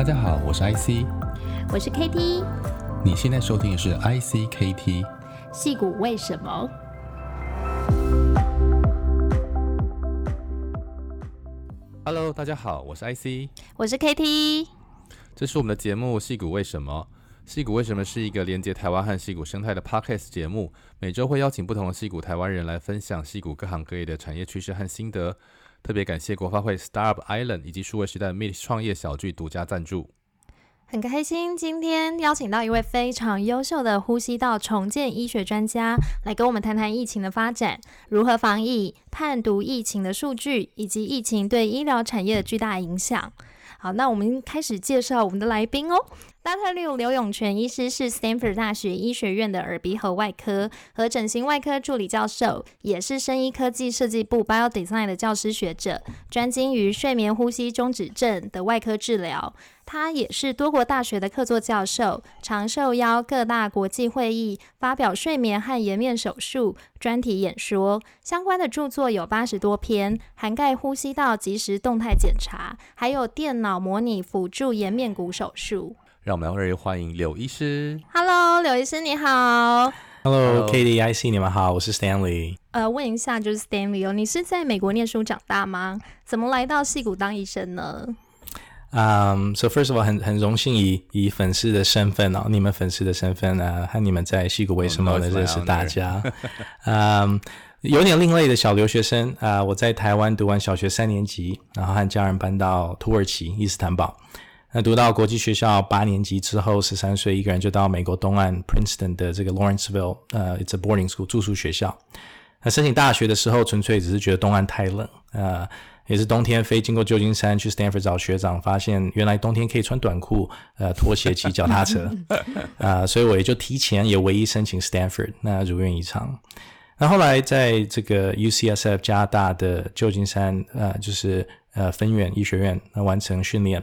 大家好，我是 IC，我是 KT，你现在收听的是 IC KT。戏谷为什么？Hello，大家好，我是 IC，我是 KT，这是我们的节目《戏谷为什么》。戏谷为什么是一个连接台湾和戏谷生态的 Podcast 节目？每周会邀请不同的戏谷台湾人来分享戏谷各行各业的产业趋势和心得。特别感谢国发会 Startup Island 以及数位时代 Meet 创业小聚独家赞助。很开心今天邀请到一位非常优秀的呼吸道重建医学专家，来跟我们谈谈疫情的发展、如何防疫、判读疫情的数据，以及疫情对医疗产业的巨大影响。好，那我们开始介绍我们的来宾哦。Dr. Liu 刘永全医师是 Stanford 大学医学院的耳鼻喉外科和整形外科助理教授，也是生医科技设计部 Bio Design 的教师学者，专精于睡眠呼吸中止症的外科治疗。他也是多国大学的客座教授，常受邀各大国际会议发表睡眠和颜面手术专题演说，相关的著作有八十多篇，涵盖呼吸道即时动态检查，还有电脑模拟辅助颜面骨手术。让我们来欢迎刘医师。Hello，刘医师你好。Hello，KDIC 你们好，我是 Stanley。呃，问一下，就是 Stanley 哦，你是在美国念书长大吗？怎么来到戏谷当医生呢？嗯、um,，So first of all，很很荣幸以以粉丝的身份哦，你们粉丝的身份呢，和你们在戏谷为什么能认识大家。嗯、um,，有点另类的小留学生啊，uh, 我在台湾读完小学三年级，然后和家人搬到土耳其伊斯坦堡，那读到国际学校八年级之后，十三岁一个人就到美国东岸 Princeton 的这个 Lawrenceville，呃、uh,，It's a boarding school 住宿学校。那申请大学的时候，纯粹只是觉得东岸太冷啊。Uh, 也是冬天飞经过旧金山去 Stanford 找学长，发现原来冬天可以穿短裤、呃拖鞋骑脚踏车，啊、呃，所以我也就提前也唯一申请 Stanford，那如愿以偿。那后来在这个 UCSF 加拿大的旧金山，呃，就是呃分院医学院，那完成训练。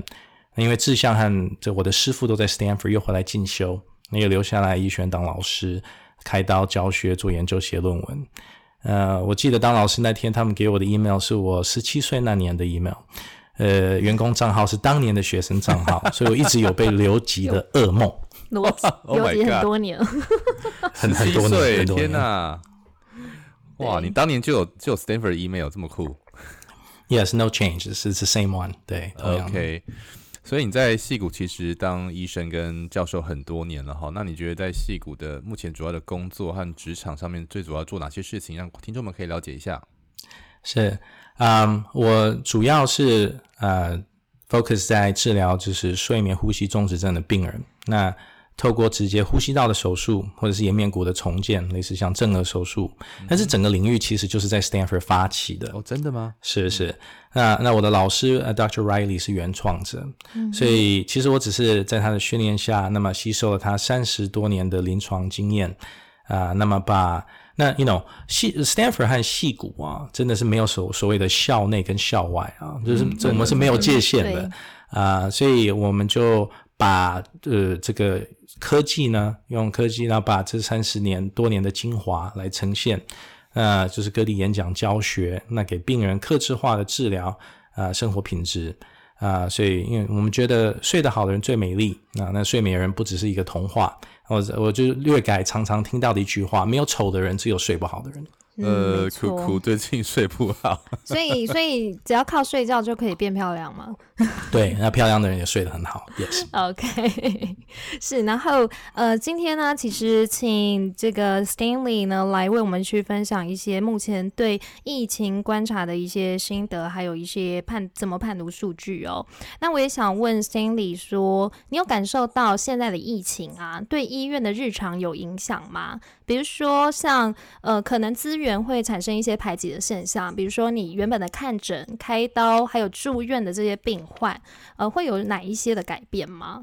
那因为志向和这我的师傅都在 Stanford，又回来进修，那又留下来医学院当老师，开刀教学、做研究、写论文。呃，我记得当老师那天，他们给我的 email 是我十七岁那年的 email，呃，员工账号是当年的学生账号，所以我一直有被留级的噩梦。留级 很多年，很很多年，天哪！哇，你当年就有就有 Stanford email 这么酷？Yes，no change，是 the same one。对，OK。所以你在戏谷其实当医生跟教授很多年了哈，那你觉得在戏谷的目前主要的工作和职场上面最主要做哪些事情，让听众们可以了解一下？是，嗯，我主要是呃 focus 在治疗就是睡眠呼吸中止症的病人，那。透过直接呼吸道的手术，或者是颜面骨的重建，类似像正颌手术，但是整个领域其实就是在 Stanford 发起的。哦，真的吗？是是。那那我的老师呃 Dr. Riley 是原创者，嗯，所以其实我只是在他的训练下，那么吸收了他三十多年的临床经验啊，呃，那么把那 you know 系 Stanford 和戏谷啊，真的是没有所所谓的校内跟校外啊，就是我们是没有界限的啊，呃，所以我们就把呃这个。科技呢，用科技呢，把这三十年多年的精华来呈现，呃，就是各地演讲教学，那给病人客制化的治疗，啊、生活品质，啊、所以因为我们觉得睡得好的人最美丽，啊，那睡美人不只是一个童话，我我就略改常常听到的一句话，没有丑的人，只有睡不好的人。呃，苦苦最近睡不好，所以所以只要靠睡觉就可以变漂亮吗？对，那漂亮的人也睡得很好，Yes。OK，是，然后呃，今天呢，其实请这个 Stanley 呢来为我们去分享一些目前对疫情观察的一些心得，还有一些判怎么判读数据哦。那我也想问 Stanley 说，你有感受到现在的疫情啊，对医院的日常有影响吗？比如说像呃，可能资源。会产生一些排挤的现象，比如说你原本的看诊、开刀，还有住院的这些病患，呃，会有哪一些的改变吗？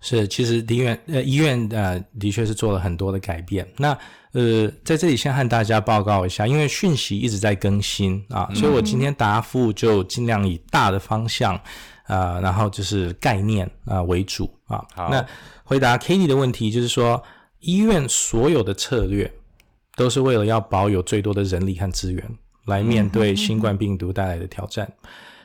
是，其实医院呃医院呃的确是做了很多的改变。那呃在这里先和大家报告一下，因为讯息一直在更新啊，嗯、所以我今天答复就尽量以大的方向啊、呃，然后就是概念啊、呃、为主啊。好，那回答 Katie 的问题，就是说医院所有的策略。都是为了要保有最多的人力和资源来面对新冠病毒带来的挑战，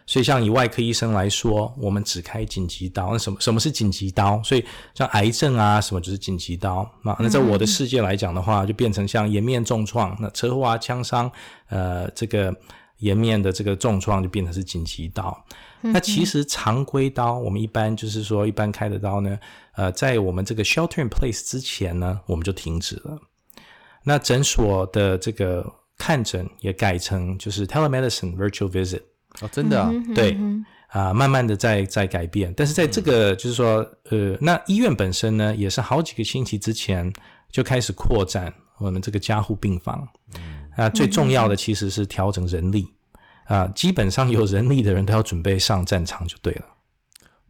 所以像以外科医生来说，我们只开紧急刀。那什么什么是紧急刀？所以像癌症啊什么就是紧急刀啊。那在我的世界来讲的话，就变成像颜面重创、那车祸啊、枪伤，呃，这个颜面的这个重创就变成是紧急刀。那其实常规刀，我们一般就是说一般开的刀呢，呃，在我们这个 shelter in place 之前呢，我们就停止了。那诊所的这个看诊也改成就是 telemedicine virtual visit。哦，真的啊？对啊、呃，慢慢的在在改变。但是在这个就是说，呃，那医院本身呢，也是好几个星期之前就开始扩展我们这个加护病房。啊、呃，最重要的其实是调整人力啊、呃，基本上有人力的人都要准备上战场就对了。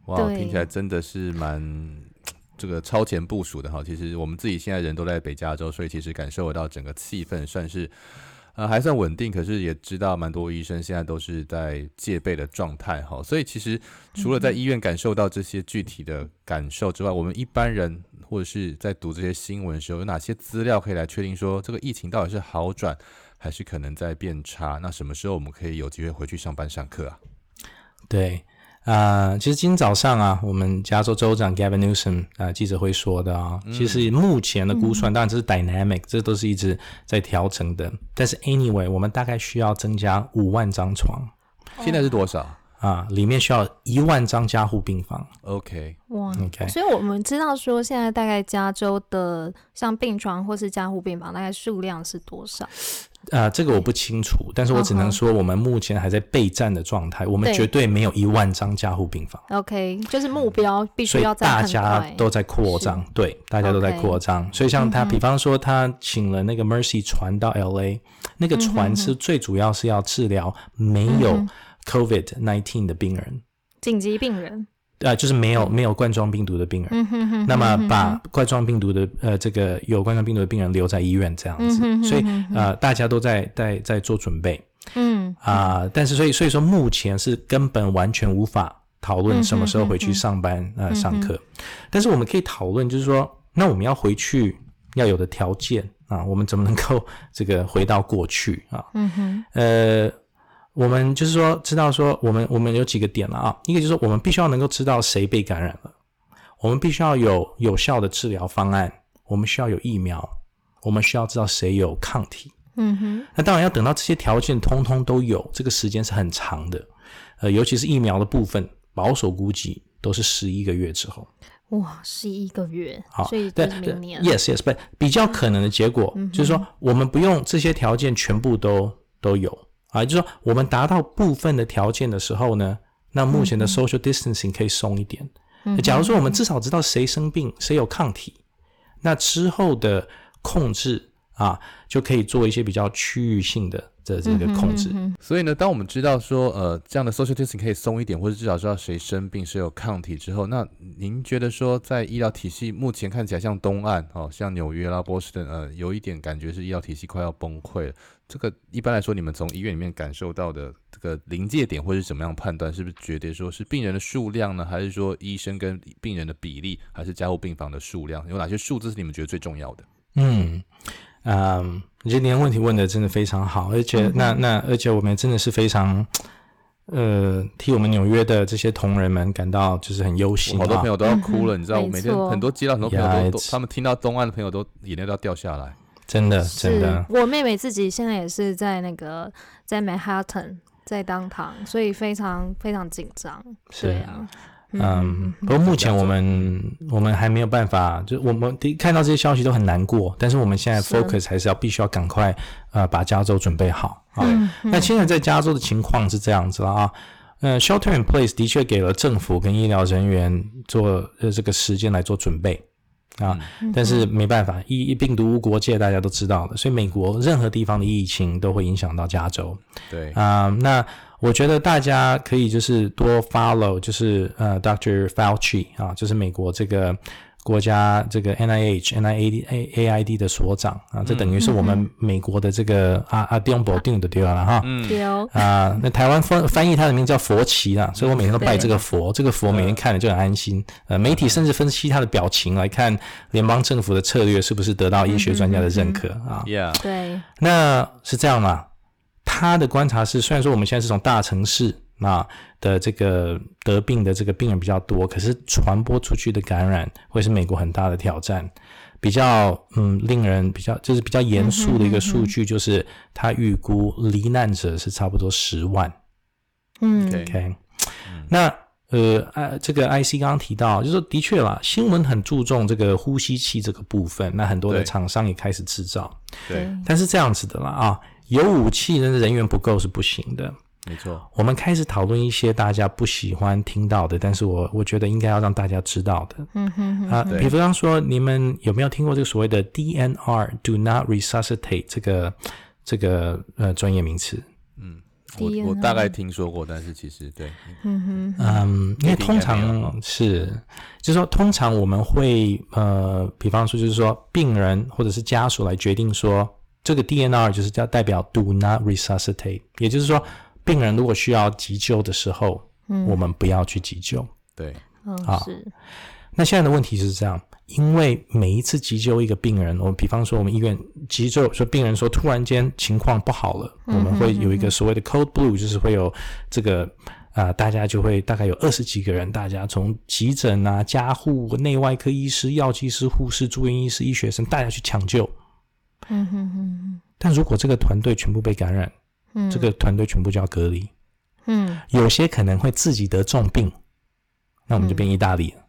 哇，听起来真的是蛮这个超前部署的哈。其实我们自己现在人都在北加州，所以其实感受得到整个气氛算是。呃，还算稳定，可是也知道蛮多医生现在都是在戒备的状态哈，所以其实除了在医院感受到这些具体的感受之外，我们一般人或者是在读这些新闻的时候，有哪些资料可以来确定说这个疫情到底是好转，还是可能在变差？那什么时候我们可以有机会回去上班上课啊？对。啊、呃，其实今天早上啊，我们加州州长 Gavin Newsom 啊、呃、记者会说的啊，嗯、其实目前的估算，当然这是 dynamic，、嗯、这都是一直在调整的。但是 anyway，我们大概需要增加五万张床。现在是多少啊？里面需要一万张加护病房。OK，哇，OK。所以我们知道说，现在大概加州的像病床或是加护病房，大概数量是多少？啊、呃，这个我不清楚，但是我只能说，我们目前还在备战的状态，我们绝对没有一万张加护病房。OK，就是目标必须要在大家都在扩张，对，大家都在扩张。所以像他，比方说他请了那个 Mercy 船到 LA，那个船是最主要是要治疗没有 COVID-19 的病人，紧急病人。呃，就是没有没有冠状病毒的病人，嗯、哼哼哼。那么把冠状病毒的呃这个有冠状病毒的病人留在医院这样子，嗯、哼哼哼。所以呃大家都在在在做准备，嗯啊、呃，但是所以所以说目前是根本完全无法讨论什么时候回去上班、嗯、哼哼。呃上课，但是我们可以讨论就是说，那我们要回去要有的条件啊，我们怎么能够这个回到过去啊？嗯哼，呃。我们就是说，知道说，我们我们有几个点了啊。一个就是说，我们必须要能够知道谁被感染了，我们必须要有有效的治疗方案，我们需要有疫苗，我们需要知道谁有抗体。嗯哼。那当然要等到这些条件通通都有，这个时间是很长的。呃，尤其是疫苗的部分，保守估计都是十一个月之后。哇，十一个月。好，所以对，明年。Yes, yes, but 比较可能的结果、嗯、就是说，我们不用这些条件全部都都有。啊，就是说，我们达到部分的条件的时候呢，那目前的 social distancing 可以松一点。嗯、假如说我们至少知道谁生病，谁有抗体，那之后的控制啊，就可以做一些比较区域性的。这这个控制，所以呢，当我们知道说，呃，这样的 social distancing 可以松一点，或者至少知道谁生病、谁有抗体之后，那您觉得说，在医疗体系目前看起来像东岸哦，像纽约啦、波士顿，呃，有一点感觉是医疗体系快要崩溃了。这个一般来说，你们从医院里面感受到的这个临界点，或是怎么样判断，是不是觉得说是病人的数量呢，还是说医生跟病人的比例，还是加护病房的数量？有哪些数字是你们觉得最重要的？嗯。嗯，你今天问题问的真的非常好，而且那那而且我们真的是非常，呃，替我们纽约的这些同仁们感到就是很忧心，好多朋友都要哭了，嗯、你知道，我每天很多接到很多朋友都，Yeah, 他们听到东岸的朋友都眼泪都要掉下来，真的真的。我妹妹自己现在也是在那个在 Manhattan 在当堂，所以非常非常紧张，对啊。嗯，不过目前我们我们还没有办法，就我们看到这些消息都很难过，但是我们现在 focus 还是要必须要赶快呃把加州准备好啊。那现在在加州的情况是这样子了啊，呃，shelter in place 的确给了政府跟医疗人员做呃这个时间来做准备啊，嗯、但是没办法，疫病毒无国界，大家都知道的，所以美国任何地方的疫情都会影响到加州。对啊、呃，那。我觉得大家可以就是多 follow，就是呃，Dr. Fauci 啊，就是美国这个国家这个 NIH、NIAID 的所长啊，这等于是我们美国的这个阿阿丁博丁的对了哈。嗯。啊，那台湾翻翻译他的名字叫佛奇啦，所以我每天都拜这个佛，这个佛每天看了就很安心。呃，媒体甚至分析他的表情来看联邦政府的策略是不是得到医学专家的认可啊？Yeah。对。那是这样吗？他的观察是，虽然说我们现在是从大城市啊的这个得病的这个病人比较多，可是传播出去的感染会是美国很大的挑战。比较嗯，令人比较就是比较严肃的一个数据，就是他预估罹难者是差不多十万。嗯，OK，那呃，呃，这个 IC 刚刚提到，就是说的确啦，新闻很注重这个呼吸器这个部分，那很多的厂商也开始制造。对，但是这样子的啦啊，有武器但是人员不够是不行的。没错，我们开始讨论一些大家不喜欢听到的，但是我我觉得应该要让大家知道的。嗯哼哼。啊，比方说，你们有没有听过这个所谓的 DNR（Do Not Resuscitate） 这个这个呃专业名词？嗯，我我大概听说过，但是其实对，嗯哼嗯，因为通常是，就是说，通常我们会呃，比方说，就是说，病人或者是家属来决定说，这个 DNR 就是叫代表 Do Not Resuscitate，也就是说。病人如果需要急救的时候，嗯，我们不要去急救。对，啊，是。那现在的问题是这样，因为每一次急救一个病人，我们比方说我们医院急救，说病人说突然间情况不好了，嗯、我们会有一个所谓的 code blue，就是会有这个啊、呃，大家就会大概有二十几个人，大家从急诊啊、加护、内外科医师、药剂师、护士、住院医师、医学生，大家去抢救。嗯哼哼。但如果这个团队全部被感染，嗯，这个团队全部就要隔离。嗯，有些可能会自己得重病，那我们就变意大利了。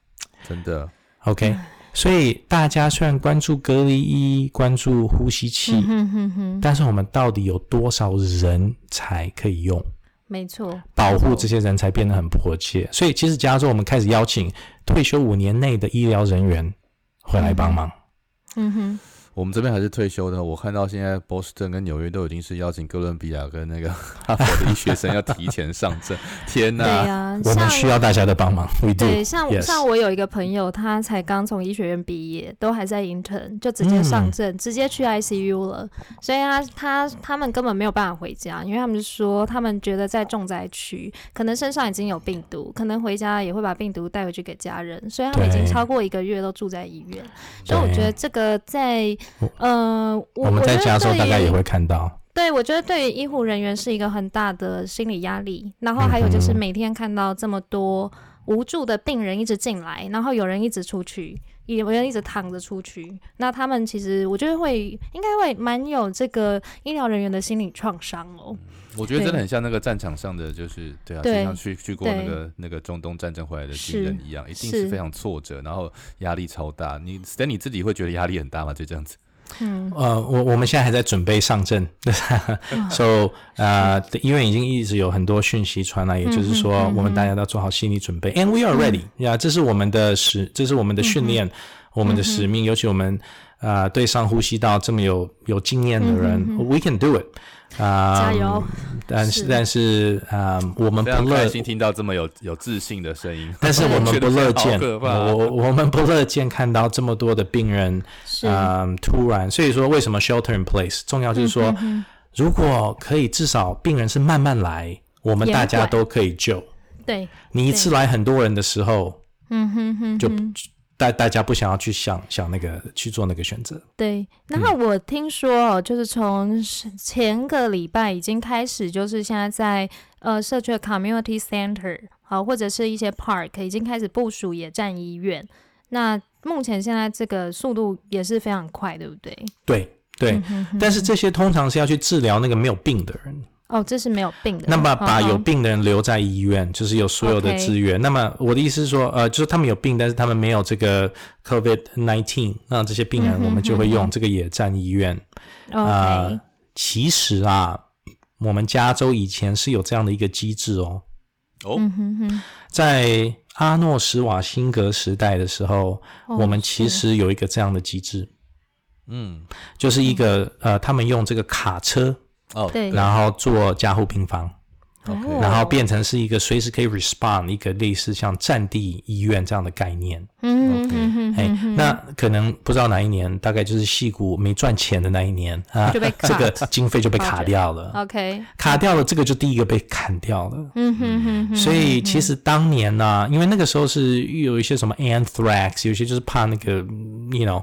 真的，OK。所以大家虽然关注隔离衣，关注呼吸器，嗯哼哼，但是我们到底有多少人才可以用？没错，保护这些人才变得很迫切。所以其实，加州我们开始邀请退休五年内的医疗人员回来帮忙。嗯哼。我们这边还是退休的。我看到现在波士顿跟纽约都已经是邀请哥伦比亚跟那个 哈佛的医学生要提前上阵。天哪！对啊，我们需要大家的帮忙。对，像 yes. 像我有一个朋友，他才刚从医学院毕业，都还在 intern，就直接上阵，嗯，直接去 ICU 了。所以他他他们根本没有办法回家，因为他们说他们觉得在重灾区，可能身上已经有病毒，可能回家也会把病毒带回去给家人，所以他们已经超过一个月都住在医院。所以我觉得这个在。呃，我，我们在加州大概也会看到。对，我觉得对于医护人员是一个很大的心理压力。然后还有就是每天看到这么多无助的病人一直进来，然后有人一直出去，有人一直躺着出去。那他们其实我觉得会应该会蛮有这个医疗人员的心理创伤哦。我觉得真的很像那个战场上的，就是对啊，经常去去过那个那个中东战争回来的军人一样，一定是非常挫折，然后压力超大。你 Stan 你自己会觉得压力很大吗？就这样子。嗯，呃，我我们现在还在准备上阵，so 呃，因为已经一直有很多讯息传来，也就是说，我们大家都要做好心理准备。And we are ready，呀，这是我们的使，这是我们的训练，我们的使命。尤其我们啊，对上呼吸道这么有有经验的人，we can do it。啊，加油！但是但是啊，我们不乐心听到这么有有自信的声音，但是我们 不乐见，我我们不乐见看到这么多的病人啊，突然，所以说为什么 shelter in place 重要？就是说，如果可以，至少病人是慢慢来，我们大家都可以救。对，你一次来很多人的时候，嗯哼哼，就。大大家不想要去想想那个去做那个选择。对，然后我听说哦，就是从前个礼拜已经开始，就是现在在呃社区的 community center 好，或者是一些 park 已经开始部署野战医院。那目前现在这个速度也是非常快，对不对？对对，嗯哼哼，但是这些通常是要去治疗那个没有病的人。哦，这是没有病的。那么把有病的人留在医院，哦、就是有所有的资源。那么我的意思是说，呃，就是他们有病，但是他们没有这个 COVID nineteen，那这些病人我们就会用这个野战医院。啊、嗯呃，其实啊，我们加州以前是有这样的一个机制哦。哦哼哼，在阿诺·史瓦辛格时代的时候，哦、我们其实有一个这样的机制。嗯，就是一个呃，他们用这个卡车。哦，对，然后做加护病房，okay. 然后变成是一个随时可以 respond 一个类似像战地医院这样的概念。嗯嗯嗯，哎，那可能不知道哪一年，大概就是矽谷没赚钱的那一年啊，这个经费就被卡掉了。OK，卡掉了，这个就第一个被砍掉了。嗯哼哼。所以其实当年呢、啊，因为那个时候是有一些什么 anthrax，有些就是怕那个，you know。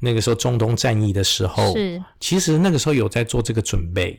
那个时候中东战役的时候，是其实那个时候有在做这个准备，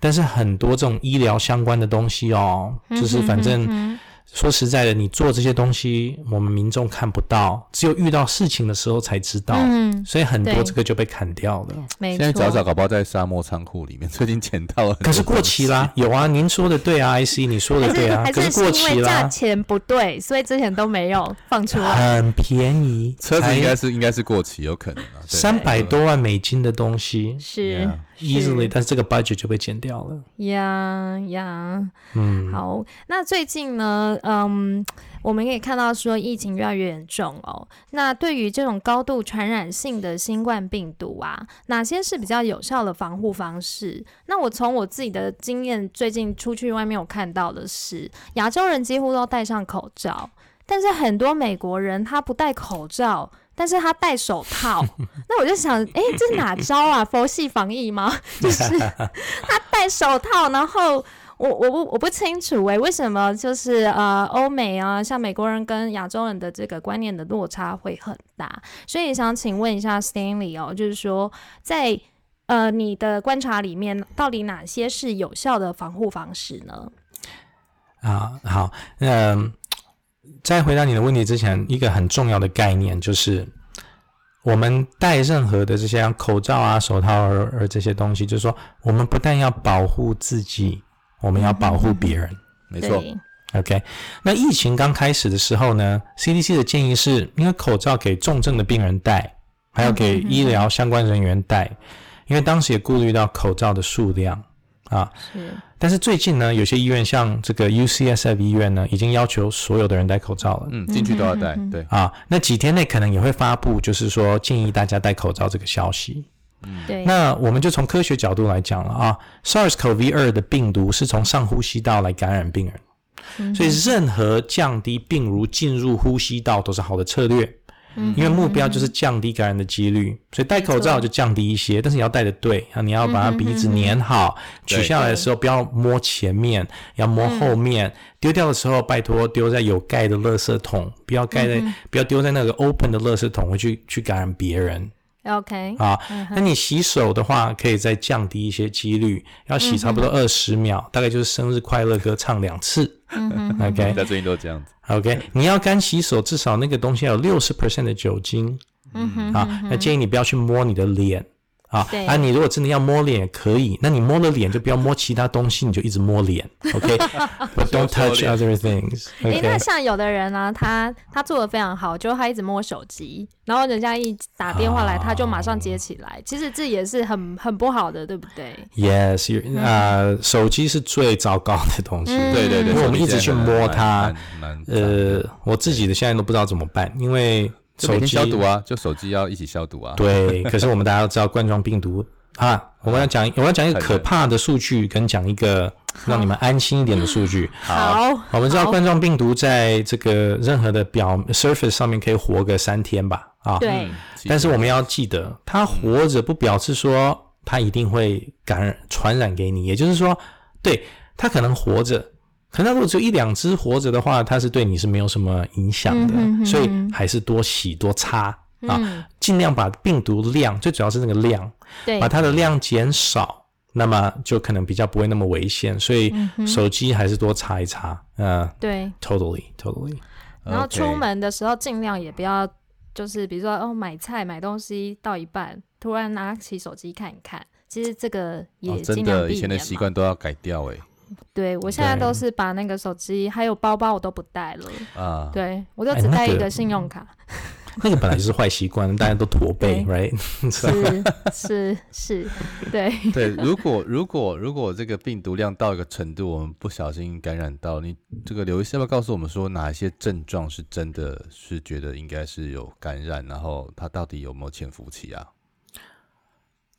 但是很多这种医疗相关的东西哦，就是反正。说实在的，你做这些东西，我们民众看不到，只有遇到事情的时候才知道。嗯，所以很多这个就被砍掉了。没错。现在找找，搞不好在沙漠仓库里面，最近捡到了。可是过期啦，有啊，您说的对啊，IC，你说的对啊，可是过期啦。价钱不对，所以之前都没有放出来。很便宜，车子应该是应该是过期，有可能啊。三百多万美金的东西是。easily，但是这个 budget 就被减掉了。呀呀，嗯，好。那最近呢，嗯，我们可以看到说疫情越来越严重哦。那对于这种高度传染性的新冠病毒啊，哪些是比较有效的防护方式？那我从我自己的经验，最近出去外面我看到的是，亚洲人几乎都戴上口罩，但是很多美国人他不戴口罩。但是他戴手套，那我就想，哎、这是哪招啊？佛系防疫吗？就是他戴手套，然后我我不我不清楚哎、为什么就是呃欧美啊，像美国人跟亚洲人的这个观念的落差会很大，所以想请问一下 Stanley 哦，就是说在呃你的观察里面，到底哪些是有效的防护方式呢？啊，好，嗯。在回答你的问题之前，一个很重要的概念就是，我们戴任何的这些口罩啊、手套而而这些东西，就是说，我们不但要保护自己，我们要保护别人。没错。OK，那疫情刚开始的时候呢，CDC 的建议是，因为口罩给重症的病人戴，还要给医疗相关人员戴，因为当时也顾虑到口罩的数量。啊，是。但是最近呢，有些医院像这个 UCSF 医院呢，已经要求所有的人戴口罩了。嗯，进去都要戴。对。啊，那几天内可能也会发布，就是说建议大家戴口罩这个消息。嗯，对。那我们就从科学角度来讲了啊，SARS-CoV-2 的病毒是从上呼吸道来感染病人，嗯，所以任何降低病毒进入呼吸道都是好的策略。因为目标就是降低感染的几率，所以戴口罩就降低一些，但是你要戴的对啊，你要把它鼻子粘好，取下来的时候不要摸前面，要摸后面，丢掉的时候拜托丢在有盖的垃圾桶，不要盖在，不要丢在那个 open 的垃圾桶，会去去感染别人。OK，啊，那你洗手的话，可以再降低一些几率，要洗差不多二十秒，大概就是生日快乐歌唱两次。OK，在最近都这样子。OK，你要干洗手，至少那个东西要有六十 percent 的酒精。嗯哼，啊，那建议你不要去摸你的脸。啊，啊，你如果真的要摸脸也可以，那你摸了脸就不要摸其他东西，你就一直摸脸，OK？But don't touch other things。哎，那像有的人呢、啊，他他做的非常好，就他一直摸手机，然后人家一打电话来，他就马上接起来。Oh. 其实这也是很很不好的，对不对？Yes，啊、uh, 手机是最糟糕的东西。对对对，因为我们一直去摸它，呃，我自己的现在都不知道怎么办，因为。手机消毒啊，就手机要一起消毒啊。对，可是我们大家都知道冠状病毒啊，我们要讲，我要讲一个可怕的数据，跟讲一个让你们安心一点的数据。好，我们知道冠状病毒在这个任何的表 surface 上面可以活个三天吧？啊，对。但是我们要记得，它活着不表示说它一定会感染传染给你，也就是说，对，它可能活着。可能如果只有一两只活着的话，它是对你是没有什么影响的，嗯哼哼，所以还是多洗多擦，嗯、啊，尽量把病毒量，最主要是那个量，把它的量减少，那么就可能比较不会那么危险。所以手机还是多擦一擦，嗯，呃、对，totally totally。然后出门的时候尽量也不要，就是比如说哦买菜买东西到一半，突然拿起手机看一看，其实这个也尽量避免嘛，哦、真的，以前的习惯都要改掉哎。对，我现在都是把那个手机还有包包我都不带了啊，对我就只带一个信用卡。那个本来就是坏习惯，大家都驼背，right？是 是是，对 对。如果如果如果这个病毒量到一个程度，我们不小心感染到，你这个刘医师要不要告诉我们说哪一些症状是真的是觉得应该是有感染，然后它到底有没有潜伏期啊？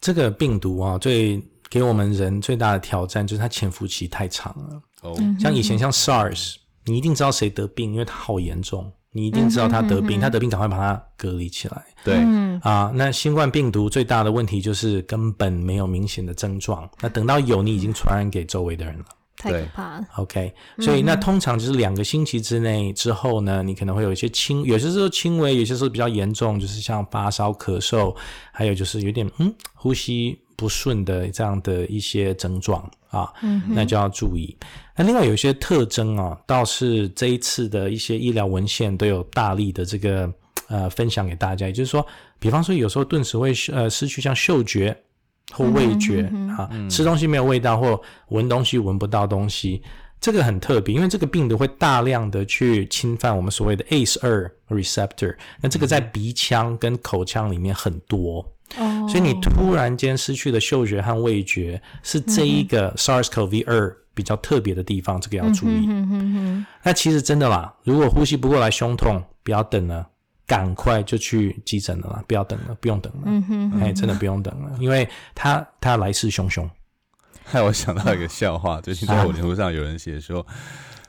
这个病毒啊，最。给我们人最大的挑战就是它潜伏期太长了。哦，像以前像 SARS，你一定知道谁得病，因为它好严重，你一定知道他得病，他得病赶快把它隔离起来。对，啊，那新冠病毒最大的问题就是根本没有明显的症状，那等到有，你已经传染给周围的人了。太可怕了。OK，所以那通常就是两个星期之内之后呢，你可能会有一些轻，有些时候轻微，有些时候比较严重，就是像发烧、咳嗽，还有就是有点嗯呼吸。不顺的这样的一些症状啊，嗯，那就要注意。那另外有一些特征啊，倒是这一次的一些医疗文献都有大力的这个呃分享给大家，也就是说，比方说有时候顿时会呃失去像嗅觉或味觉、嗯、啊，吃东西没有味道或闻东西闻不到东西。这个很特别，因为这个病毒会大量的去侵犯我们所谓的 ACE 二 receptor，那这个在鼻腔跟口腔里面很多，哦，所以你突然间失去了嗅觉和味觉，是这一个 SARS-CoV 二比较特别的地方，这个要注意。那其实真的啦，如果呼吸不过来、胸痛，不要等了，赶快就去急诊了啦，不要等了，不用等了。嗯哼，哎，真的不用等了，因为它它来势汹汹。害我想到一个笑话，最近在我脸书上有人写说，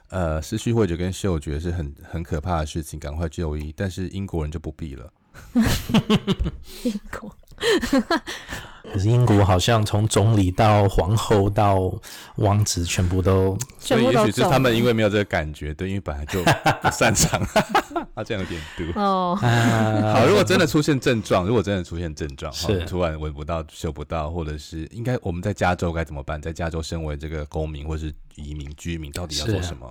呃，失去味觉跟嗅觉是很很可怕的事情，赶快就医。但是英国人就不必了。英国。可是英国好像从总理到皇后到王子全部都，所以也许是他们因为没有这个感觉，对，因为本来就 不擅长，他这样有点毒哦。好，如果真的出现症状，如果真的出现症状，是突然闻不到、嗅不到，或者是应该我们在加州该怎么办？在加州身为这个公民或是移民居民，到底要做什么？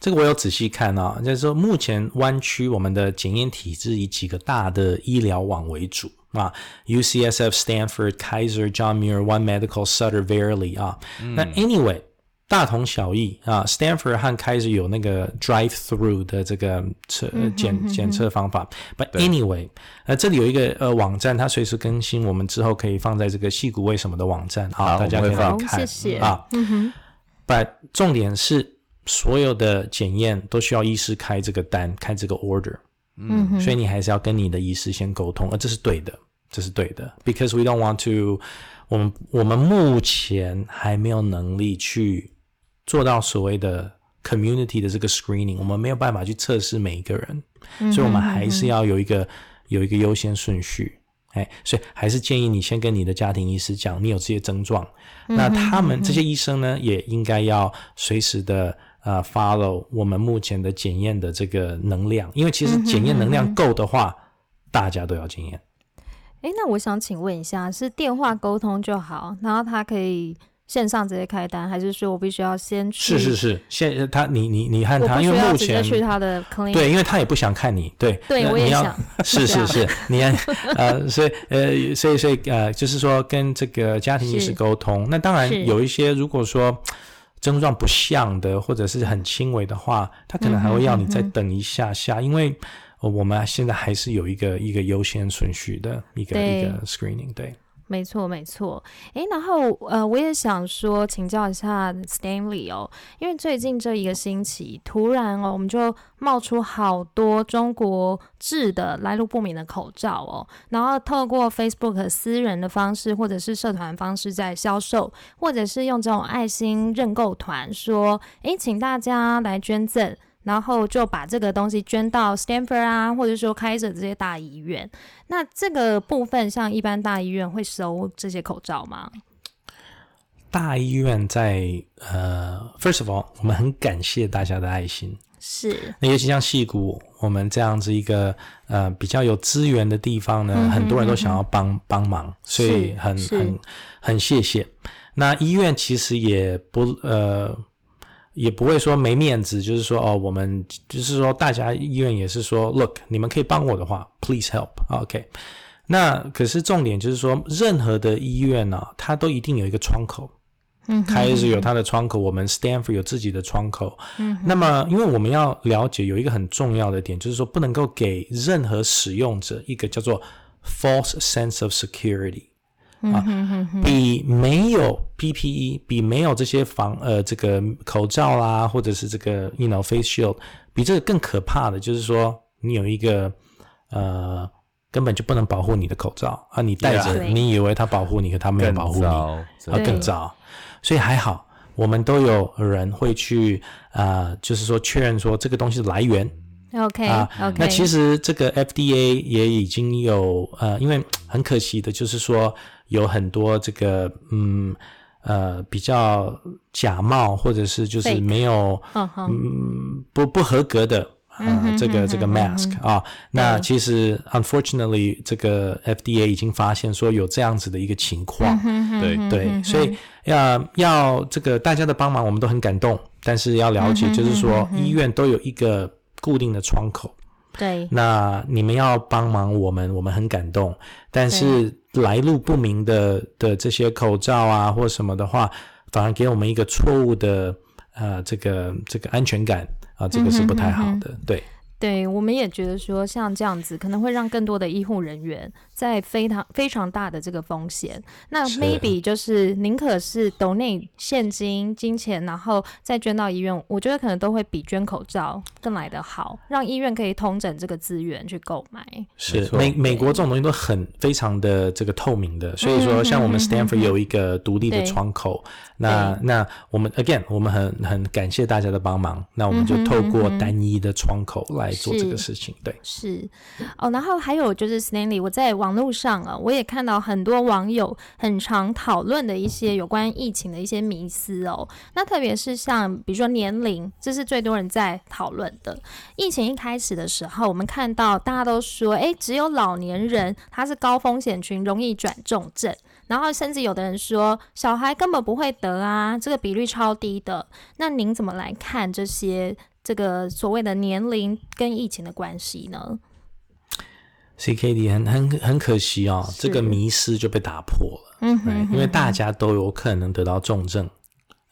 这个我有仔细看啊，就是说目前湾区我们的检验体制以几个大的医疗网为主。啊，UCSF、Stanford、Kaiser、John Muir、One Medical、Sutter、Verily 啊，嗯、那 Anyway 大同小异啊。Stanford 和 Kaiser 有那个 Drive-through 的这个测检检测方法，But Anyway，呃，这里有一个呃网站，它随时更新，我们之后可以放在这个矽谷为什么的网站，好，大家可以来看。谢谢啊。嗯哼。But 重点是，所有的检验都需要医师开这个单，开这个 order。嗯，所以你还是要跟你的医师先沟通，而这是对的，这是对的，because we don't want to，我们我们目前还没有能力去做到所谓的 community 的这个 screening，我们没有办法去测试每一个人，所以我们还是要有一个有一个优先顺序，哎，所以还是建议你先跟你的家庭医师讲，你有这些症状，那他们这些医生呢，也应该要随时的。啊、uh,，follow 我们目前的检验的这个能量，因为其实检验能量够的话，嗯、大家都要检验。哎，那我想请问一下，是电话沟通就好，然后他可以线上直接开单，还是说我必须要先去？是是是，现他你你你和他，因为目前去他的 clinic，对，因为他也不想看你，对，对，我也想，是是 是，你呃，所以呃，所以所以呃，就是说跟这个家庭医师沟通，那当然有一些如果说。症状不像的，或者是很轻微的话，他可能还会要你再等一下下，嗯、因为我们现在还是有一个一个优先顺序的一个一个 screening，对。没错，没错。诶，然后呃，我也想说，请教一下 Stanley 哦，因为最近这一个星期，突然哦，我们就冒出好多中国制的来路不明的口罩哦，然后透过 Facebook 私人的方式，或者是社团方式在销售，或者是用这种爱心认购团说，诶，请大家来捐赠。然后就把这个东西捐到 Stanford 啊，或者说开着这些大医院。那这个部分，像一般大医院会收这些口罩吗？大医院在呃，First of all，我们很感谢大家的爱心。是。那尤其像戏谷，我们这样子一个呃比较有资源的地方呢，嗯、很多人都想要帮帮忙，所以很很很谢谢。那医院其实也不呃。也不会说没面子，就是说哦，我们就是说大家医院也是说，look，你们可以帮我的话，please help，OK。那可是重点就是说，任何的医院呢、啊，它都一定有一个窗口，嗯，开始有它的窗口，我们 Stanford 有自己的窗口，嗯，那么因为我们要了解有一个很重要的点，就是说不能够给任何使用者一个叫做 false sense of security。啊，比没有 PPE，比没有这些防呃这个口罩啦，或者是这个 you know face shield，比这个更可怕的就是说，你有一个呃根本就不能保护你的口罩啊，你戴着你以为它保护你，可它没有保护你，啊更糟，所以还好，我们都有人会去啊、呃，就是说确认说这个东西的来源。OK，啊，OK，那其实这个 FDA 也已经有呃，因为很可惜的就是说有很多这个嗯呃比较假冒或者是就是没有嗯不不合格的啊，这个这个 mask 啊，那其实 unfortunately 这个 FDA 已经发现说有这样子的一个情况，对。对，所以要要这个大家的帮忙，我们都很感动，但是要了解，就是说医院都有一个固定的窗口，对，那你们要帮忙我们，我们很感动，但是来路不明的的这些口罩啊或什么的话，反而给我们一个错误的呃这个这个安全感。啊，这个是不太好的，嗯、对。对，我们也觉得说，像这样子可能会让更多的医护人员在非常非常大的这个风险。那 maybe 就是宁可是 donate 现金金钱，然后再捐到医院，我觉得可能都会比捐口罩更来得好，让医院可以统整这个资源去购买。是美美国这种东西都很非常的这个透明的，所以说像我们 Stanford 有一个独立的窗口。那那我们 again 我们很很感谢大家的帮忙，那我们就透过单一的窗口来。来做这个事情，对，是哦，然后还有就是 Stanley，我在网络上啊，我也看到很多网友很常讨论的一些有关疫情的一些迷思哦。那特别是像比如说年龄，这是最多人在讨论的。疫情一开始的时候，我们看到大家都说，诶，只有老年人他是高风险群，容易转重症。然后甚至有的人说，小孩根本不会得啊，这个比率超低的。那您怎么来看这些？这个所谓的年龄跟疫情的关系呢？CKD 很很很可惜哦，这个迷失就被打破了。嗯哼，因为大家都有可能得到重症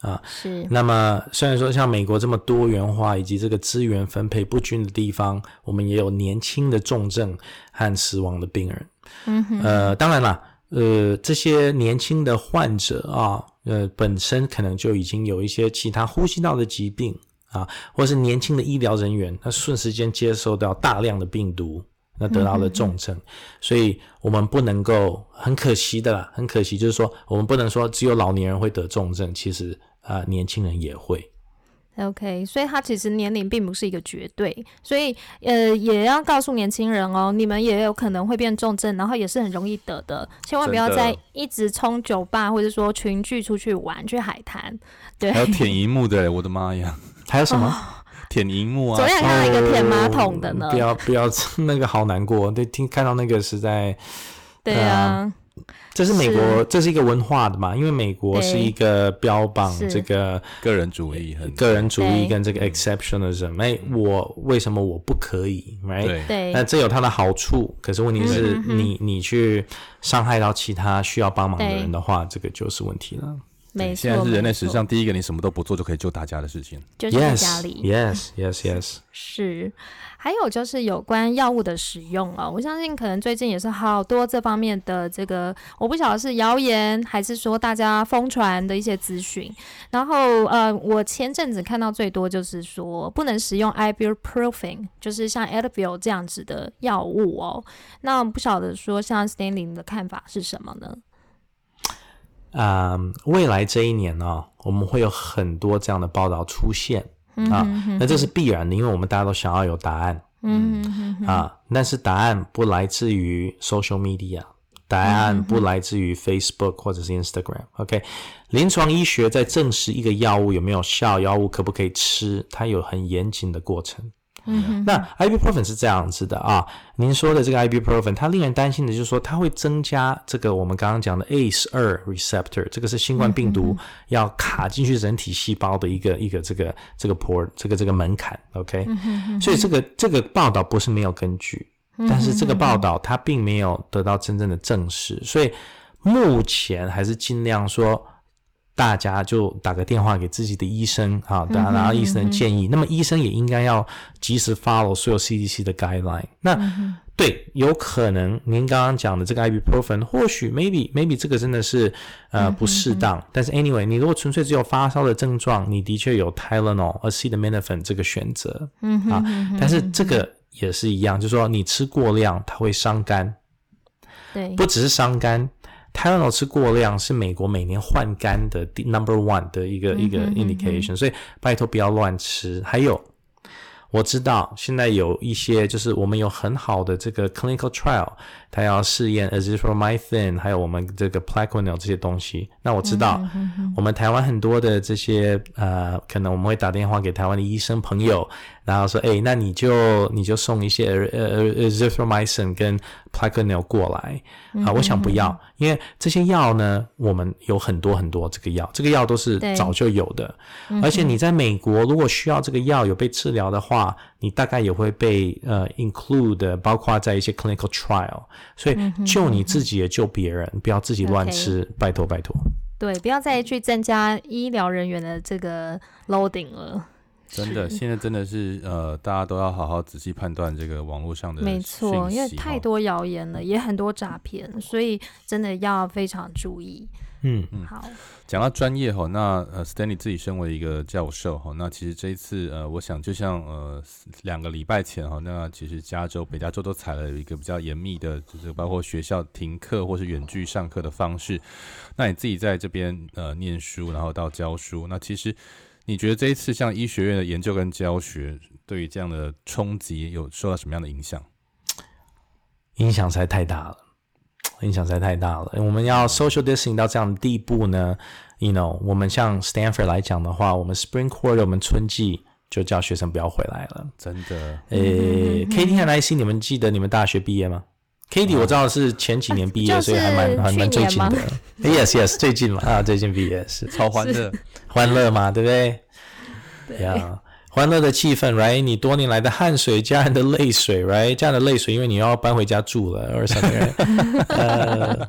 啊。是。那么虽然说像美国这么多元化以及这个资源分配不均的地方，我们也有年轻的重症和死亡的病人。嗯哼。呃，当然了，呃，这些年轻的患者啊，呃，本身可能就已经有一些其他呼吸道的疾病。啊，或是年轻的医疗人员，他瞬时间接受到大量的病毒，那得到了重症，所以我们不能够很可惜的啦，很可惜，就是说我们不能说只有老年人会得重症，其实啊、呃，年轻人也会。OK，所以他其实年龄并不是一个绝对，所以呃也要告诉年轻人哦，你们也有可能会变重症，然后也是很容易得的，千万不要再一直冲酒吧或者说群聚出去玩去海滩。对，还有舔萤幕的，我的妈呀，还有什么舔荧幕啊？昨天看到一个舔马桶的呢，哦、不要不要，那个好难过，对，听看到那个是在，对啊。这是美国，是这是一个文化的嘛？因为美国是一个标榜这个个人主义，很个人主义跟这个 exceptionalism。哎，我为什么我不可以？Right？对，那这有它的好处，可是问题是你你去伤害到其他需要帮忙的人的话，这个就是问题了。没错，现在是人类史上第一个你什么都不做就可以救大家的事情，就是在家里。Yes，Yes，Yes，yes。是。还有就是有关药物的使用啊，我相信可能最近也是好多这方面的这个，我不晓得是谣言还是说大家疯传的一些资讯。然后呃，我前阵子看到最多就是说不能使用 ibuprofen，就是像 Advil 这样子的药物哦。那不晓得说像 Stanley 的看法是什么呢？啊、um，未来这一年呢、哦，我们会有很多这样的报道出现。啊，那这是必然的，因为我们大家都想要有答案。嗯啊，但是答案不来自于 social media，答案不来自于 Facebook 或者是 Instagram。OK，临床医学在证实一个药物有没有效，药物可不可以吃，它有很严谨的过程。嗯，那 ibuprofen 是这样子的啊，您说的这个 ibuprofen，它令人担心的就是说，它会增加这个我们刚刚讲的 ACE 二 receptor，这个是新冠病毒要卡进去人体细胞的一个一个这个这个 port，这个这个门槛，OK，所以这个这个报道不是没有根据，但是这个报道它并没有得到真正的证实，所以目前还是尽量说。大家就打个电话给自己的医生啊，拿拿医生的建议。那么医生也应该要及时 follow 所有 CDC 的 guideline。那对，有可能您刚刚讲的这个 ibuprofen，或许 maybe maybe 这个真的是呃不适当。但是 anyway，你如果纯粹只有发烧的症状，你的确有 Tylenol、acetaminophen 这个选择。嗯啊，但是这个也是一样，就是说你吃过量，它会伤肝。对，不只是伤肝。Tylenol 吃过量是美国每年换肝的 number one 的一个、嗯、一个 indication，所以拜托不要乱吃。还有，我知道现在有一些，就是我们有很好的这个 clinical trial，它要试验 azithromycin，还有我们这个 Plaquenil 这些东西。那我知道，我们台湾很多的这些呃，可能我们会打电话给台湾的医生朋友，然后说，哎，那你就你就送一些呃 azithromycin 跟 Plaquenil 过来啊。我想不要，因为这些药呢，我们有很多很多这个药，这个药都是早就有的，而且你在美国如果需要这个药有被治疗的话。话，你大概也会被呃 include，包括在一些 clinical trial，所以救你自己也救别人，不要自己乱吃，Okay. 拜托拜托。对，不要再去增加医疗人员的这个 loading 了。真的，现在真的是呃，大家都要好好仔细判断这个网络上的。没错，因为太多谣言了，也很多诈骗，所以真的要非常注意。嗯嗯，好。讲到专业哈，那呃，Stanley 自己身为一个教授哈，那其实这一次呃，我想就像呃两个礼拜前哈，那其实加州北加州都采了一个比较严密的，就是包括学校停课或是远距上课的方式。那你自己在这边呃念书，然后到教书，那其实你觉得这一次像医学院的研究跟教学，对于这样的冲击有受到什么样的影响？影响实在太大了。影响实在太大了。我们要 social distancing 到这样的地步呢？You know，我们像 Stanford 来讲的话，我们 Spring Quarter 我们春季就叫学生不要回来了。真的。诶，Katie 和 IC，你们记得你们大学毕业吗？Katie 我知道是前几年毕业，所以还蛮还蛮最近的。Yes Yes，最近嘛啊，最近毕业是 超欢乐，欢乐嘛，对不对？对呀。欢乐的气氛，right？你多年来的汗水，家人的泪水，right？家人的泪水，因为你要搬回家住了，二三个人。呃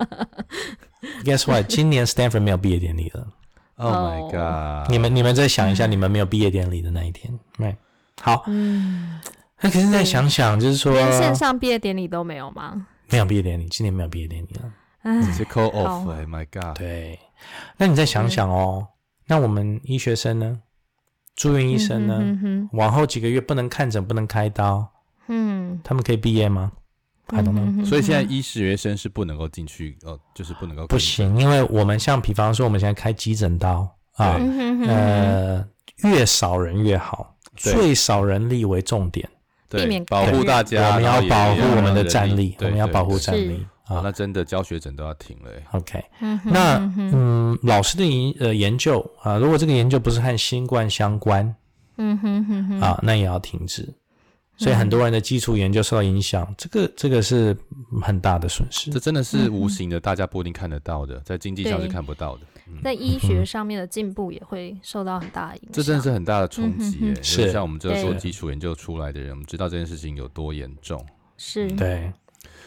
，Guess what？今年 Stanford 没有毕业典礼了。Oh my god！你们你们再想一下，你们没有毕业典礼的那一天，right？好，嗯，那可是再想想，就是说，连线上毕业典礼都没有吗？没有毕业典礼，今年没有毕业典礼了。哎，直接 call off！My god！对，那你再想想哦，那我们医学生呢？住院医生呢？嗯、哼哼往后几个月不能看诊，不能开刀。嗯，他们可以毕业吗？还懂吗？所以现在医学生是不能够进去，呃，就是不能够。不行，因为我们像比方说，我们现在开急诊刀啊，呃，越少人越好，最少人力为重点，避免保护大家。我们要保护我们的战力，我们要保护战力。啊，那真的教学诊都要停了。OK，那嗯，老师的研呃研究啊，如果这个研究不是和新冠相关，嗯哼哼哼，啊，那也要停止。所以很多人的基础研究受到影响，这个这个是很大的损失。这真的是无形的，大家不一定看得到的，在经济上是看不到的。在医学上面的进步也会受到很大的影响。这真的是很大的冲击诶，是像我们这个做基础研究出来的人，我们知道这件事情有多严重。是，对。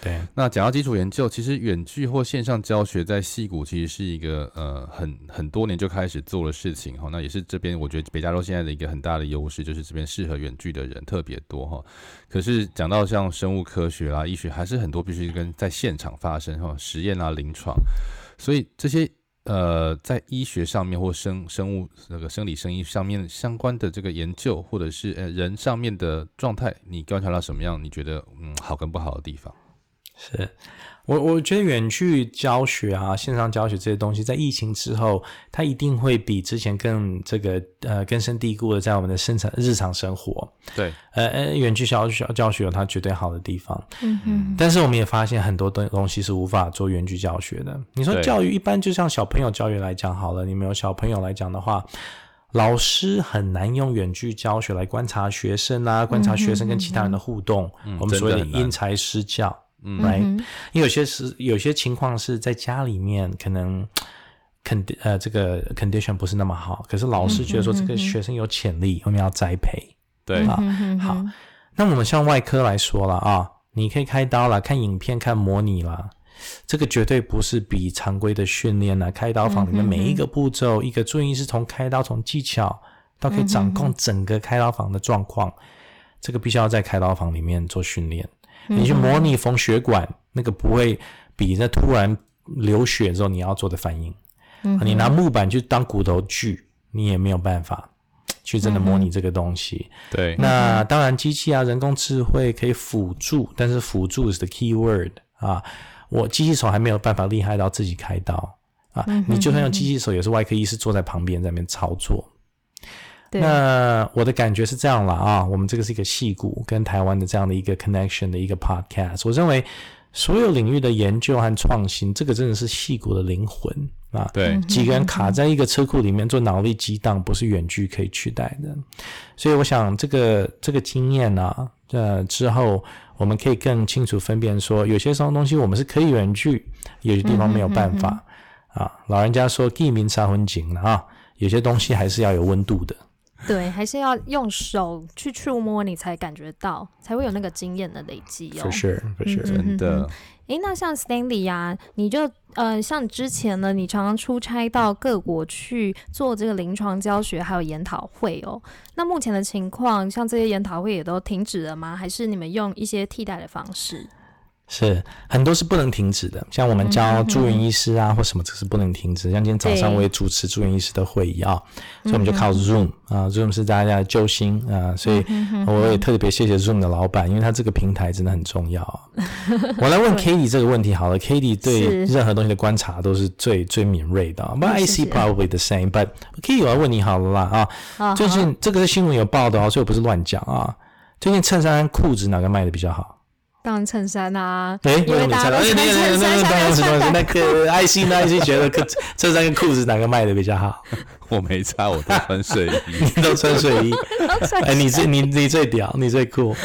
对，那讲到基础研究，其实远距或线上教学在戏谷其实是一个呃很很多年就开始做的事情哈。那也是这边我觉得北加州现在的一个很大的优势，就是这边适合远距的人特别多哈。可是讲到像生物科学啦、医学，还是很多必须跟在现场发生哈，实验啊、临床。所以这些呃在医学上面或生生物那个生理声音上面相关的这个研究，或者是呃人上面的状态，你观察到什么样？你觉得嗯好跟不好的地方？是我，我觉得远距教学啊，线上教学这些东西，在疫情之后，它一定会比之前更这个呃根深蒂固的在我们的生产日常生活。对，呃呃，远距教学教学有它绝对好的地方。嗯嗯。但是我们也发现很多东东西是无法做远距教学的。你说教育一般就像小朋友教育来讲好了，你没有小朋友来讲的话，老师很难用远距教学来观察学生啊，观察学生跟其他人的互动。嗯，我们所谓的因材施教。嗯，right，因为有些是有些情况是在家里面可能 condi 呃这个 condition 不是那么好，可是老师觉得说这个学生有潜力，我们要栽培，对。啊，好，那我们像外科来说了啊，你可以开刀了，看影片，看模拟了，这个绝对不是比常规的训练呢，开刀房里面每一个步骤，一个注意是从开刀从技巧到可以掌控整个开刀房的状况，这个必须要在开刀房里面做训练。你去模拟缝血管，那个不会比那突然流血之后你要做的反应。嗯、你拿木板去当骨头锯，你也没有办法去真的模拟这个东西。嗯、对，那当然机器啊、人工智慧可以辅助，但是辅助是 the key word 啊。我机器手还没有办法厉害到自己开刀啊。嗯、你就算用机器手，也是外科医师坐在旁边在那边操作。那我的感觉是这样了啊，我们这个是一个戏骨跟台湾的这样的一个 connection 的一个 podcast。我认为所有领域的研究和创新，这个真的是戏骨的灵魂啊。对，几个人卡在一个车库里面做脑力激荡，不是远距可以取代的。所以我想这个这个经验呢、啊，呃之后我们可以更清楚分辨说，有些什么东西我们是可以远距，有些地方没有办法啊。老人家说“地名杀魂井”了啊，有些东西还是要有温度的。对，还是要用手去触摸，你才感觉到，才会有那个经验的累积哦。For sure, for sure，真的。诶，那像 Stanley 呀、啊，你就呃，像之前呢，你常常出差到各国去做这个临床教学，还有研讨会哦。那目前的情况，像这些研讨会也都停止了吗？还是你们用一些替代的方式？是很多是不能停止的，像我们教住院医师啊，嗯、或什么，这是不能停止。像今天早上我也主持住院医师的会议啊，所以我们就靠 Zoom 啊，Zoom 是大家的救星啊，所以我也特别谢谢 Zoom 的老板，因为他这个平台真的很重要。我来问 Katie 这个问题好了，Katie 对任何东西的观察都是最最敏锐的。But I see probably the same，but Katie 我要问你好了啦啊，最近这个是新闻有报的哦，所以我不是乱讲啊。最近衬衫裤子哪个卖的比较好？当然衬衫啊，哎、欸，因为大家都穿衬衫，当然是那个 IC 那 IC 觉得衬衫跟裤子哪个卖的比较好？我没差，我都穿睡衣，你都穿睡衣，哎、欸，你最你你最屌，你最酷。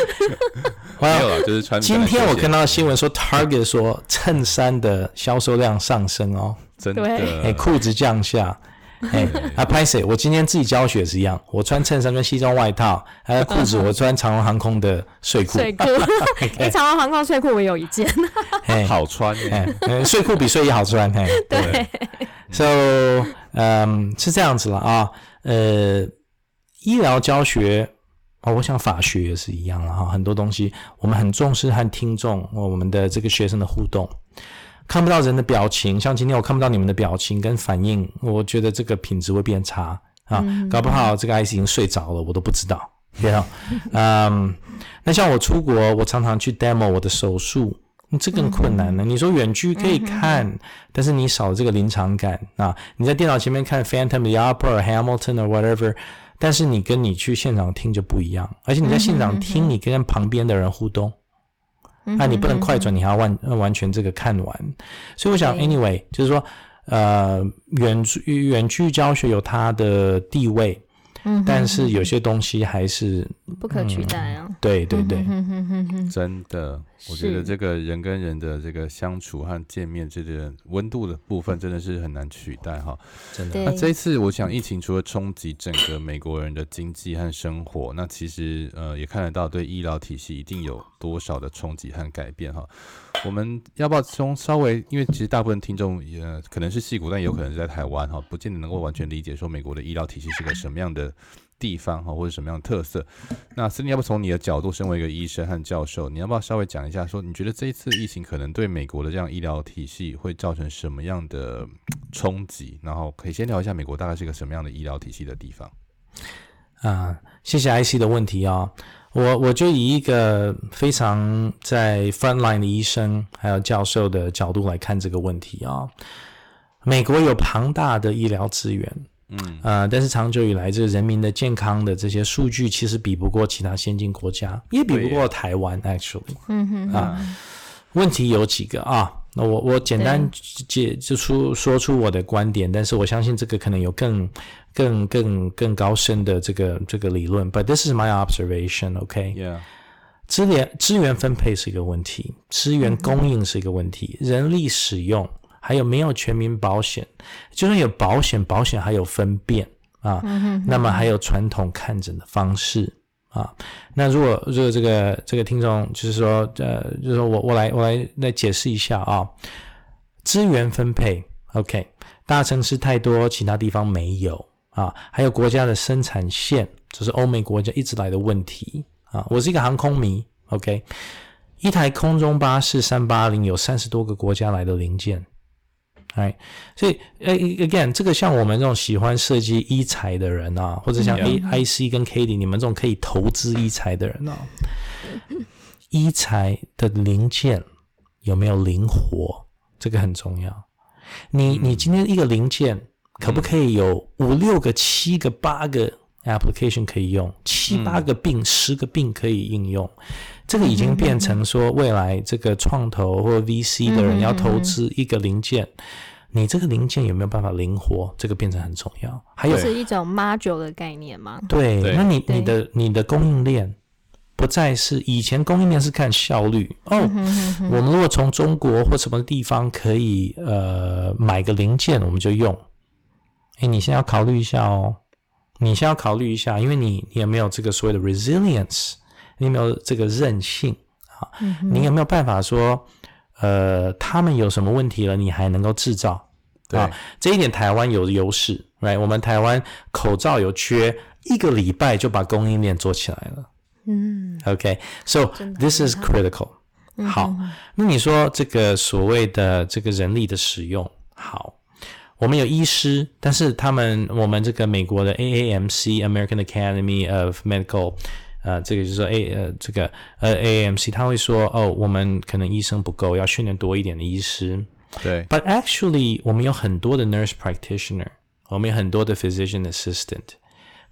没有了，就是穿。今天我看到新闻说，Target 说衬衫的销售量上升哦，真的，哎，裤子降下。哎，啊，拍谁？我今天自己教学是一样，我穿衬衫跟西装外套，还有裤子，我穿长荣航空的睡裤。睡裤，哎，长荣航空睡裤我有一件，好穿。哎，睡裤比睡衣好穿。嘿，对。So，嗯，是这样子了啊。呃，医疗教学，哦，我想法学也是一样了哈。很多东西我们很重视和听众，我们的这个学生的互动。看不到人的表情，像今天我看不到你们的表情跟反应，我觉得这个品质会变差啊，嗯、搞不好这个 IC 已经睡着了，我都不知道。对啊，嗯，那像我出国，我常常去 demo 我的手术，这更困难了。嗯、你说远距可以看，嗯、但是你少了这个临场感啊。你在电脑前面看 Phantom、The Opera、Hamilton or whatever，但是你跟你去现场听就不一样，而且你在现场听，你跟旁边的人互动。那、啊、你不能快转，你还要完完全这个看完，所以我想，anyway，就是说，呃，远远距教学有它的地位。嗯，但是有些东西还是不可取代啊。对对对，真的，我觉得这个人跟人的这个相处和见面，这个温度的部分真的是很难取代哈。真的。那这一次，我想疫情除了冲击整个美国人的经济和生活，那其实呃也看得到对医疗体系一定有多少的冲击和改变哈。我们要不要从稍微，因为其实大部分听众也可能是戏骨，但也有可能是在台湾哈，不见得能够完全理解说美国的医疗体系是个什么样的地方哈，或者什么样的特色。那森尼，要不从你的角度，身为一个医生和教授，你要不要稍微讲一下，说你觉得这一次疫情可能对美国的这样医疗体系会造成什么样的冲击？然后可以先聊一下美国大概是一个什么样的医疗体系的地方。啊，谢谢 IC 的问题啊、哦。我我就以一个非常在 frontline 的医生还有教授的角度来看这个问题啊、哦。美国有庞大的医疗资源，嗯啊、呃，但是长久以来，这个人民的健康的这些数据其实比不过其他先进国家，也比不过台湾，actually，嗯哼啊，问题有几个啊？那我我简单解就出说出我的观点，但是我相信这个可能有更。更更更高深的这个这个理论，but this is my observation，OK？、Okay? Yeah. 资源资源分配是一个问题，资源供应是一个问题，嗯、人力使用还有没有全民保险，就算有保险，保险还有分辨啊，嗯、哼那么还有传统看诊的方式啊。那如果如果这个这个听众就是说呃，就是说我我来我来来解释一下啊，资源分配，OK？大城市太多，其他地方没有。啊，还有国家的生产线，这是欧美国家一直来的问题啊。我是一个航空迷，OK，一台空中巴士三八零有三十多个国家来的零件，哎，所以，again，这个像我们这种喜欢设计一材的人啊，或者像 A I C 跟 Katie 你们这种可以投资一材的人啊，一材的零件有没有灵活？这个很重要。你你今天一个零件。可不可以有五六个、七个、八个 application 可以用，七八个病、十个病可以应用。这个已经变成说，未来这个创投或 VC 的人要投资一个零件，你这个零件有没有办法灵活？这个变成很重要。还有是一种 module 的概念吗？对，那你你的你的供应链不再是以前供应链是看效率哦。我们如果从中国或什么地方可以呃买个零件，我们就用。哎，你先要考虑一下哦，你先要考虑一下，因为你你有没有这个所谓的 resilience？你有没有这个韧性啊？嗯、你有没有办法说，呃，他们有什么问题了，你还能够制造？对啊，这一点台湾有优势，right？我们台湾口罩有缺，一个礼拜就把供应链做起来了。嗯，OK，so、okay, this is critical。好，那你说这个所谓的这个人力的使用，好，我们有医师，但是他们我们这个美国的 AAMC（American Academy of Medical）。呃，这个就是说，A，呃，这个呃，AAMC 他会说，哦，我们可能医生不够，要训练多一点的医师。对。But actually，我们有很多的 nurse practitioner，我们有很多的 physician assistant，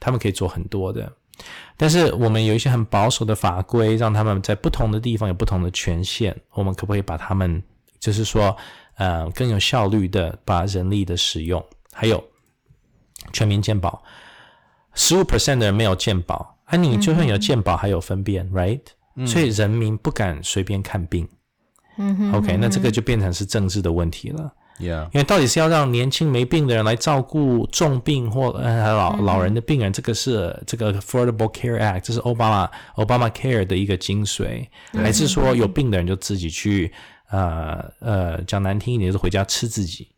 他们可以做很多的。但是我们有一些很保守的法规，让他们在不同的地方有不同的权限。我们可不可以把他们，就是说，呃，更有效率的把人力的使用，还有全民健保，十五 percent 的人没有健保。啊，你就算有健保，还有分辨、嗯、，right？、嗯、所以人民不敢随便看病。嗯哼，OK，那这个就变成是政治的问题了。Yeah，因为到底是要让年轻没病的人来照顾重病或呃老老人的病人，这个是这个 Affordable Care Act，这是奥巴马 Obama Care 的一个精髓，还是说有病的人就自己去呃呃讲难听一点，就是回家吃自己？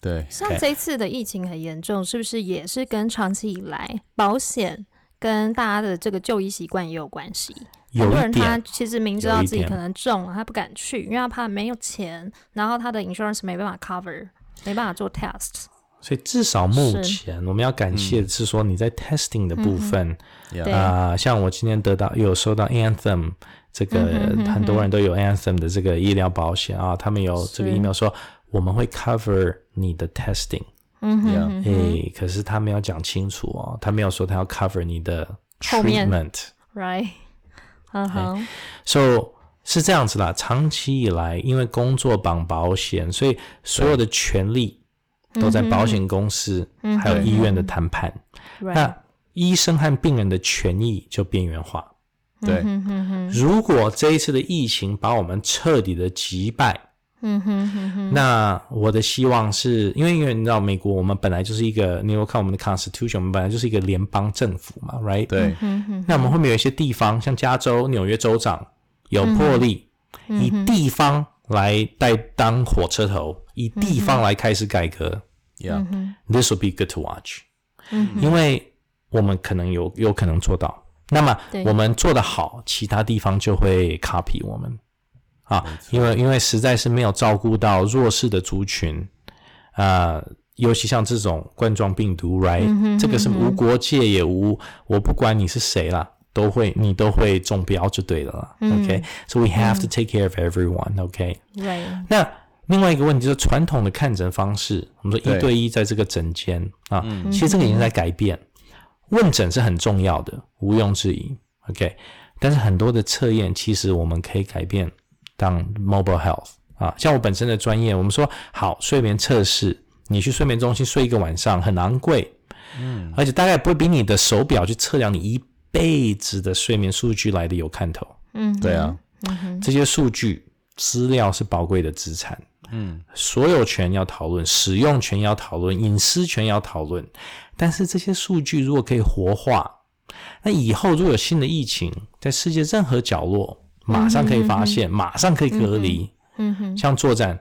对，像这次的疫情很严重，是不是也是跟长期以来保险？跟大家的这个就医习惯也有关系。很多人他其实明知道自己可能中了，他不敢去，因为他怕没有钱，然后他的 insurance 没办法 cover，没办法做 test。所以至少目前我们要感谢的是说你在 testing 的部分，啊、嗯呃，像我今天得到有收到 Anthem 这个、嗯、很多人都有 Anthem 的这个医疗保险啊，他们有这个 email 说我们会 cover 你的 testing。嗯哼，诶、欸，可是他没有讲清楚哦，他没有说他要 cover 你的 treatment，right？嗯哼，so 是这样子啦。长期以来，因为工作绑保险，所以所有的权利都在保险公司还有医院的谈判。那医生和病人的权益就边缘化。对，如果这一次的疫情把我们彻底的击败。嗯哼哼哼，那我的希望是因为因为你知道美国，我们本来就是一个，你有看我们的 Constitution，我们本来就是一个联邦政府嘛，right？对。那我们后面有一些地方，像加州、纽约州长有魄力，以地方来带当火车头，以地方来开始改革。Yeah，this will be good to watch。因为我们可能有有可能做到，那么我们做得好，其他地方就会 copy 我们。啊，因为因为实在是没有照顾到弱势的族群，啊、呃，尤其像这种冠状病毒，right？、嗯、哼哼哼这个是无国界也无，我不管你是谁啦，都会你都会中标就对了啦。嗯、OK，so we have to take care of everyone。OK，对。那另外一个问题就是传统的看诊方式，我们说一对一在这个诊间啊，嗯、其实这个已经在改变。问诊是很重要的，毋庸置疑。OK，但是很多的测验其实我们可以改变。当 mobile health 啊，像我本身的专业，我们说好睡眠测试，你去睡眠中心睡一个晚上很昂贵，嗯，而且大概不会比你的手表去测量你一辈子的睡眠数据来的有看头，嗯，对啊，嗯，这些数据资料是宝贵的资产，嗯，所有权要讨论，使用权要讨论，隐私权要讨论，但是这些数据如果可以活化，那以后如果有新的疫情，在世界任何角落。马上可以发现，嗯、哼哼马上可以隔离。嗯哼，像作战，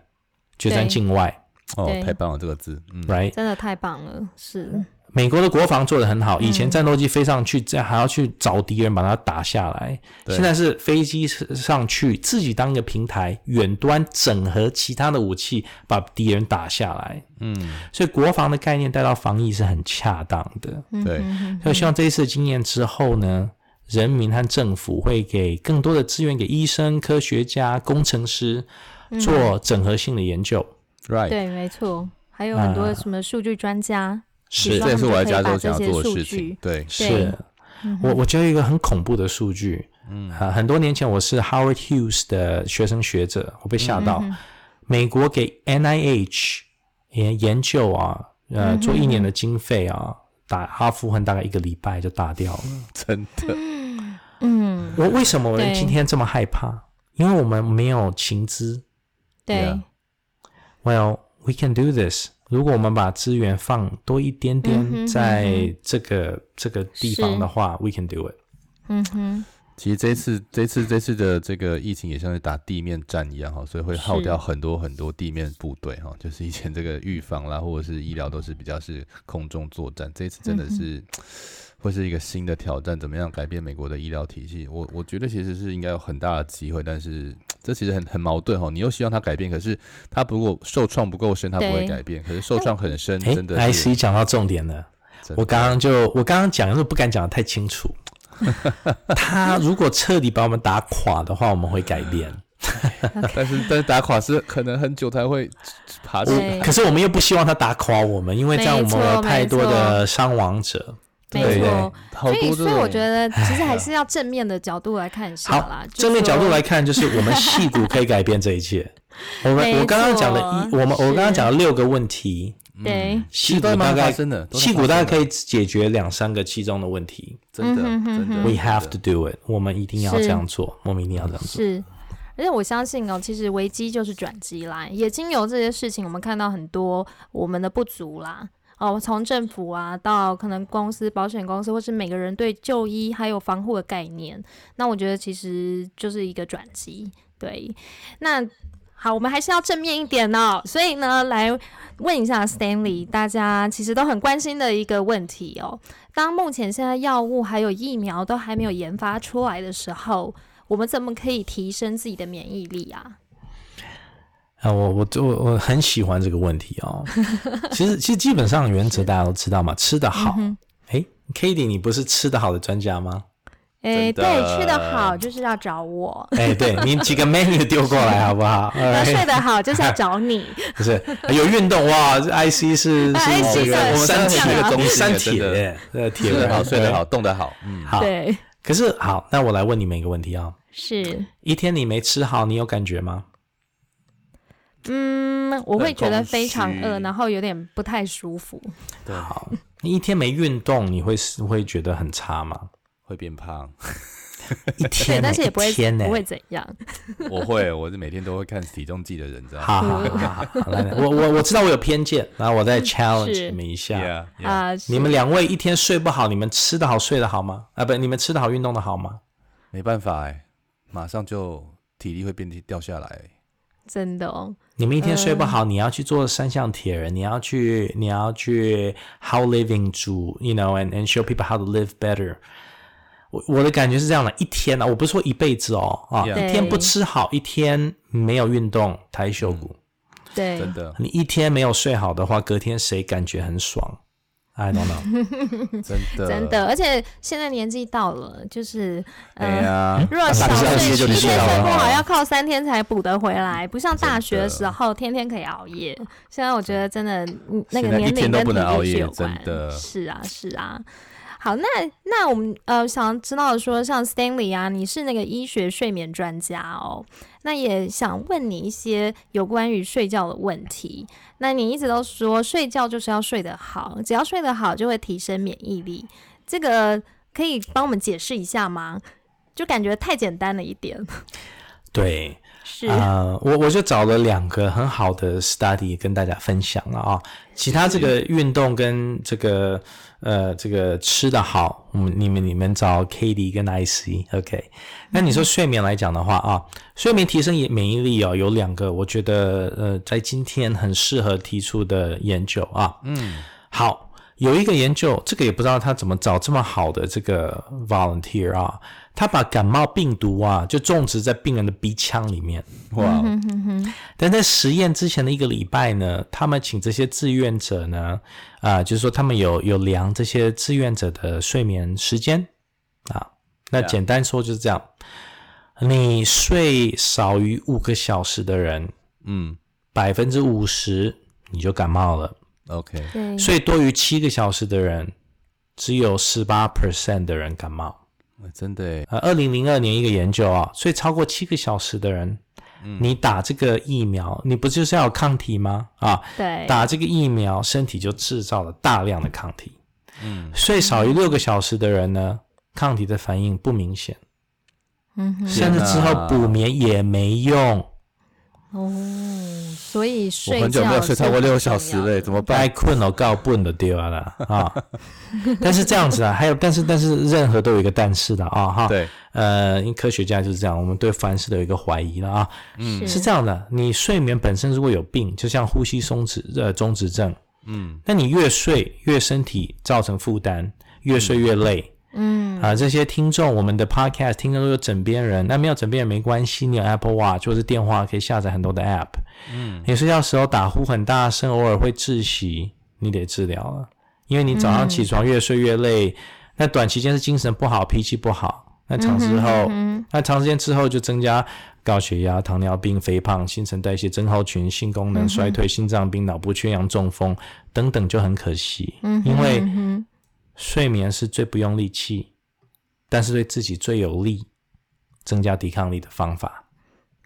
决战境外。哦，太棒了，这个字，嗯，right，真的太棒了，是。美国的国防做得很好，以前战斗机飞上去，这还要去找敌人把它打下来。对。现在是飞机上去，自己当一个平台，远端整合其他的武器，把敌人打下来。嗯，所以国防的概念带到防疫是很恰当的。对，所以希望这一次经验之后呢，人民和政府会给更多的资源给医生、科学家、工程师做整合性的研究，嗯、，right？对，没错，还有很多什么数据专家，是，这也是我来加州想要做的事情。对，是。我我觉得一个很恐怖的数据，嗯，啊，很多年前我是 Howard Hughes 的学生学者，我被吓到，嗯、美国给 NIH 研研究啊，呃，做一年的经费啊，打哈佛很大概一个礼拜就打掉了，真的，嗯，我为什么我今天这么害怕？因为我们没有情资，对，Well we can do this。如果我们把资源放多一点点在这个、嗯、这个地方的话，we can do it。嗯哼，其实这次这次这次的这个疫情也像是打地面战一样哈，所以会耗掉很多很多地面部队哈。就是以前这个预防啦或者是医疗都是比较是空中作战，这次真的是。嗯会是一个新的挑战，怎么样改变美国的医疗体系？我我觉得其实是应该有很大的机会，但是 这其实很很矛盾哈。你又希望它改变，可是它如果受创不够深，它不会改变。可是受创很深，真的。IC 讲到重点了，我刚刚就我刚刚讲，但是不敢讲的太清楚。他如果彻底把我们打垮的话，我们会改变。但是但是打垮是可能很久才会爬起来。可是我们又不希望他打垮我们，因为这样我们有太多的伤亡者。没错，所以所以我觉得 其实还是要正面的角度来看一下啦。正面角度来看，就是我们戏骨可以改变这一切。我们我刚刚讲了一，我们我刚刚讲了六个问题。对，戏骨大概真的，戏骨大概可以解决两三个其中的问题。真的，真的。We have to do it，我们一定要这样做，我们一定要这样做。是，而且我相信哦，其实危机就是转机啦。也经由这些事情，我们看到很多我们的不足啦。哦，从政府啊到可能公司、保险公司，或是每个人对就医还有防护的概念，那我觉得其实就是一个转机。对，那好，我们还是要正面一点哦。所以呢，来问一下 Stanley，大家其实都很关心的一个问题哦。当目前现在药物还有疫苗都还没有研发出来的时候，我们怎么可以提升自己的免疫力啊？啊，我我我我很喜欢这个问题哦。其实其实基本上原则大家都知道嘛，吃得好。哎，Katie，你不是吃得好的专家吗？哎，对，吃得好就是要找我。哎，对，你几个 menu 丢过来 好不好？那睡得好就是要找你。不是有运动哇？这 IC 是是这个我们三铁的东西，三铁，呃，铁得好，睡得好，动得好。嗯，好。对。可是好，那我来问你们一个问题啊。是。一天你没吃好，你有感觉吗？嗯，我会觉得非常饿，然后有点不太舒服。对，好，你一天没运动，你会会觉得很差吗？会变胖。一天，但是也不会不会怎样。我会，我是每天都会看体重计的人，知道吗？好 好好，好，来来，我我我知道我有偏见，然后我再 challenge 你们一下啊。你们两位一天睡不好，你们吃得好睡得好吗？啊，不，你们吃得好运动得好吗？没办法哎，马上就体力会变掉下来。真的哦，你们一天睡不好，嗯、你要去做三项铁人，你要去，你要去 how living 煮，you know，and and show people how to live better。我我的感觉是这样的，一天啊，我不是说一辈子哦，啊.一天不吃好，一天没有运动，抬袖骨，对，真的，你一天没有睡好的话，隔天谁感觉很爽？I don't know，真的真的，而且现在年纪到了，就是呃，啊、如果小睡一天睡不好，要靠三天才补得回来，不像大学的时候天天可以熬夜。现在我觉得真的，那个年龄跟体力是有关。是啊，是啊。好，那那我们呃想知道说，像 Stanley 啊，你是那个医学睡眠专家哦，那也想问你一些有关于睡觉的问题。那你一直都说睡觉就是要睡得好，只要睡得好就会提升免疫力，这个可以帮我们解释一下吗？就感觉太简单了一点。对，是啊、呃，我我就找了两个很好的 study 跟大家分享了啊，其他这个运动跟这个。呃，这个吃的好，我们你们你们找 Katie 跟 IC，OK？那你说睡眠来讲的话啊，睡眠提升免疫力哦，有两个，我觉得呃，在今天很适合提出的研究啊。嗯，好，有一个研究，这个也不知道他怎么找这么好的这个 volunteer 啊。他把感冒病毒啊，就种植在病人的鼻腔里面，哇！嗯、哼哼哼，但在实验之前的一个礼拜呢，他们请这些志愿者呢，啊、呃，就是说他们有有量这些志愿者的睡眠时间啊。那简单说就是这样，Yeah. 你睡少于五个小时的人，嗯，百分之五十你就感冒了。OK，对，睡多于七个小时的人，只有十八 percent 的人感冒。真的诶，呃，二零零二年一个研究啊，睡超过七个小时的人，嗯，你打这个疫苗，你不就是要有抗体吗？啊，对，打这个疫苗，身体就制造了大量的抗体。嗯，睡少于六个小时的人呢，抗体的反应不明显。嗯哼，甚至之后补眠也没用。哦，所以睡很久没有睡超过六个小时嘞，怎么办？太困了，告笨的丢了啊！但是这样子啊，还有，但是但是任何都有一个但是的啊哈。对，呃，因为科学家就是这样，我们对凡事都有一个怀疑了啊。嗯，是这样的，你睡眠本身如果有病，就像呼吸松弛呃中止症，嗯，那你越睡越身体造成负担，越睡越累。嗯啊，这些听众，我们的 podcast 听众都有枕边人，那没有枕边人没关系，你有 Apple Watch 或是电话可以下载很多的 app。嗯，你睡觉时候打呼很大声，偶尔会窒息，你得治疗了，因为你早上起床越睡越累，嗯、那短期间是精神不好、脾气不好，那长之后，嗯哼嗯哼那长时间之后就增加高血压、糖尿病、肥胖、新陈代谢症候群、性功能衰退、心脏病、脑部缺氧、中风等等，就很可惜。嗯，因为。睡眠是最不用力气，但是对自己最有利、增加抵抗力的方法。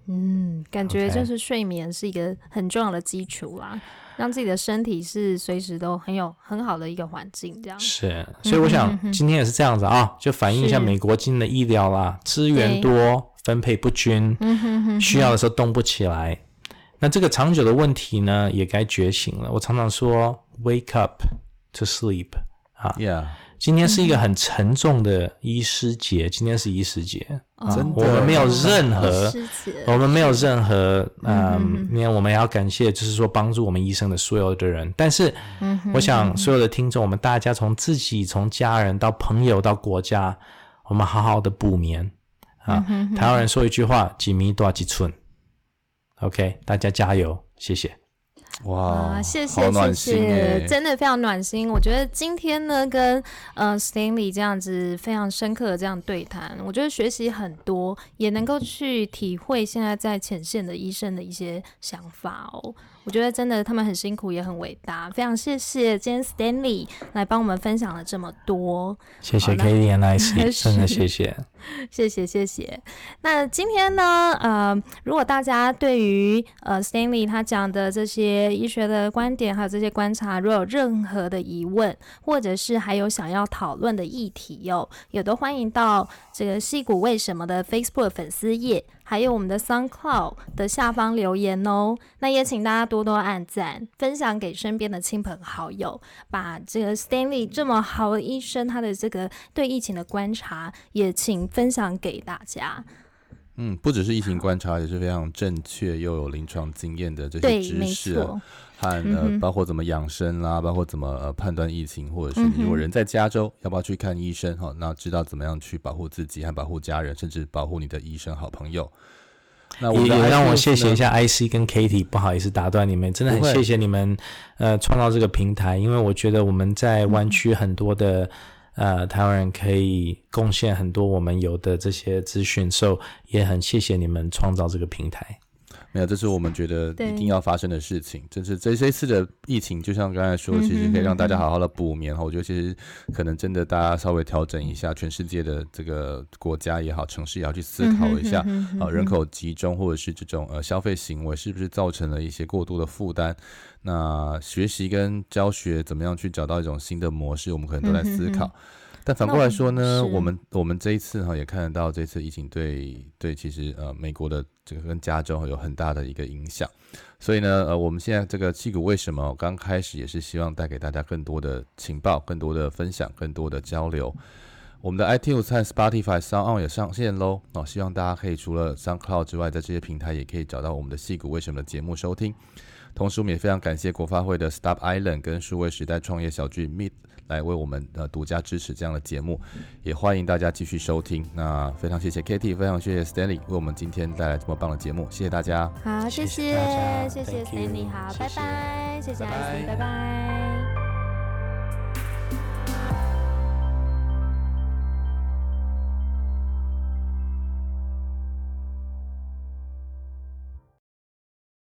嗯，感觉就是睡眠是一个很重要的基础啦.让自己的身体是随时都很有很好的一个环境，这样是。所以我想今天也是这样子啊，就反映一下美国今天的医疗啦，资源多分配不均，需要的时候动不起来。那这个长久的问题呢，也该觉醒了。我常常说，wake up to sleep。啊，Yeah. 今天是一个很沉重的医师节，今天是医师节啊，我们没有任何，我们没有任何，嗯，因为我们也要感谢，就是说帮助我们医生的所有的人。但是，我想所有的听众，我们大家从自己、从家人到朋友到国家，我们好好的补眠啊。台湾人说一句话：几米多几寸。OK，大家加油，谢谢。哇，谢谢谢谢，真的非常暖心。我觉得今天呢，跟呃 Stanley 这样子非常深刻的这样对谈，我觉得学习很多，也能够去体会现在在前线的医生的一些想法哦。我觉得真的他们很辛苦，也很伟大，非常谢谢今天 Stanley 来帮我们分享了这么多。谢谢 Katie and I，真的谢谢，谢谢谢谢。那今天呢，呃，如果大家对于呃 Stanley 他讲的这些医学的观点，还有这些观察，如果有任何的疑问，或者是还有想要讨论的议题哟、哦，也都欢迎到这个矽谷为什么的 Facebook 粉丝页。还有我们的 SoundCloud 的下方留言哦，那也请大家多多按赞，分享给身边的亲朋好友，把这个 Stanley 这么好的医生他的这个对疫情的观察，也请分享给大家。嗯，不只是疫情观察，也是非常正确又有临床经验的这些知识，和呃，包括怎么养生啦，包括怎么呃判断疫情，或者是你如果人在加州，要不要去看医生哈？那知道怎么样去保护自己和保护家人，甚至保护你的医生好朋友。那我也让我谢谢一下 IC 跟 Katie，不好意思打断你们，真的很谢谢你们呃创造这个平台，因为我觉得我们在湾区很多的。呃，台湾人可以贡献很多我们有的这些资讯，所以也很谢谢你们创造这个平台。没有，这是我们觉得一定要发生的事情。就是这这次的疫情，就像刚才说，其实可以让大家好好的补眠。我觉得其实可能真的大家稍微调整一下，全世界的这个国家也好，城市也好，去思考一下啊，人口集中或者是这种呃消费行为，是不是造成了一些过度的负担？那学习跟教学怎么样去找到一种新的模式？我们可能都在思考。但反过来说呢，我们我们这一次哈也看得到，这次疫情对对其实呃美国的这个跟加州有很大的一个影响。所以呢呃我们现在这个矽谷为什么刚开始也是希望带给大家更多的情报、更多的分享、更多的交流。我们的 iTunes 和 Spotify、SoundOn 也上线喽哦，希望大家可以除了 SoundCloud 之外，在这些平台也可以找到我们的矽谷为什么的节目收听。同时，我们也非常感谢国发会的 Stop Island 跟数位时代创业小聚 Meet 来为我们呃独家支持这样的节目，也欢迎大家继续收听。那非常谢谢 Kitty，非常谢谢 Stanley 为我们今天带来这么棒的节目，谢谢大家。好，谢谢，谢谢 Stanley，好，拜拜，谢谢 IC，拜拜。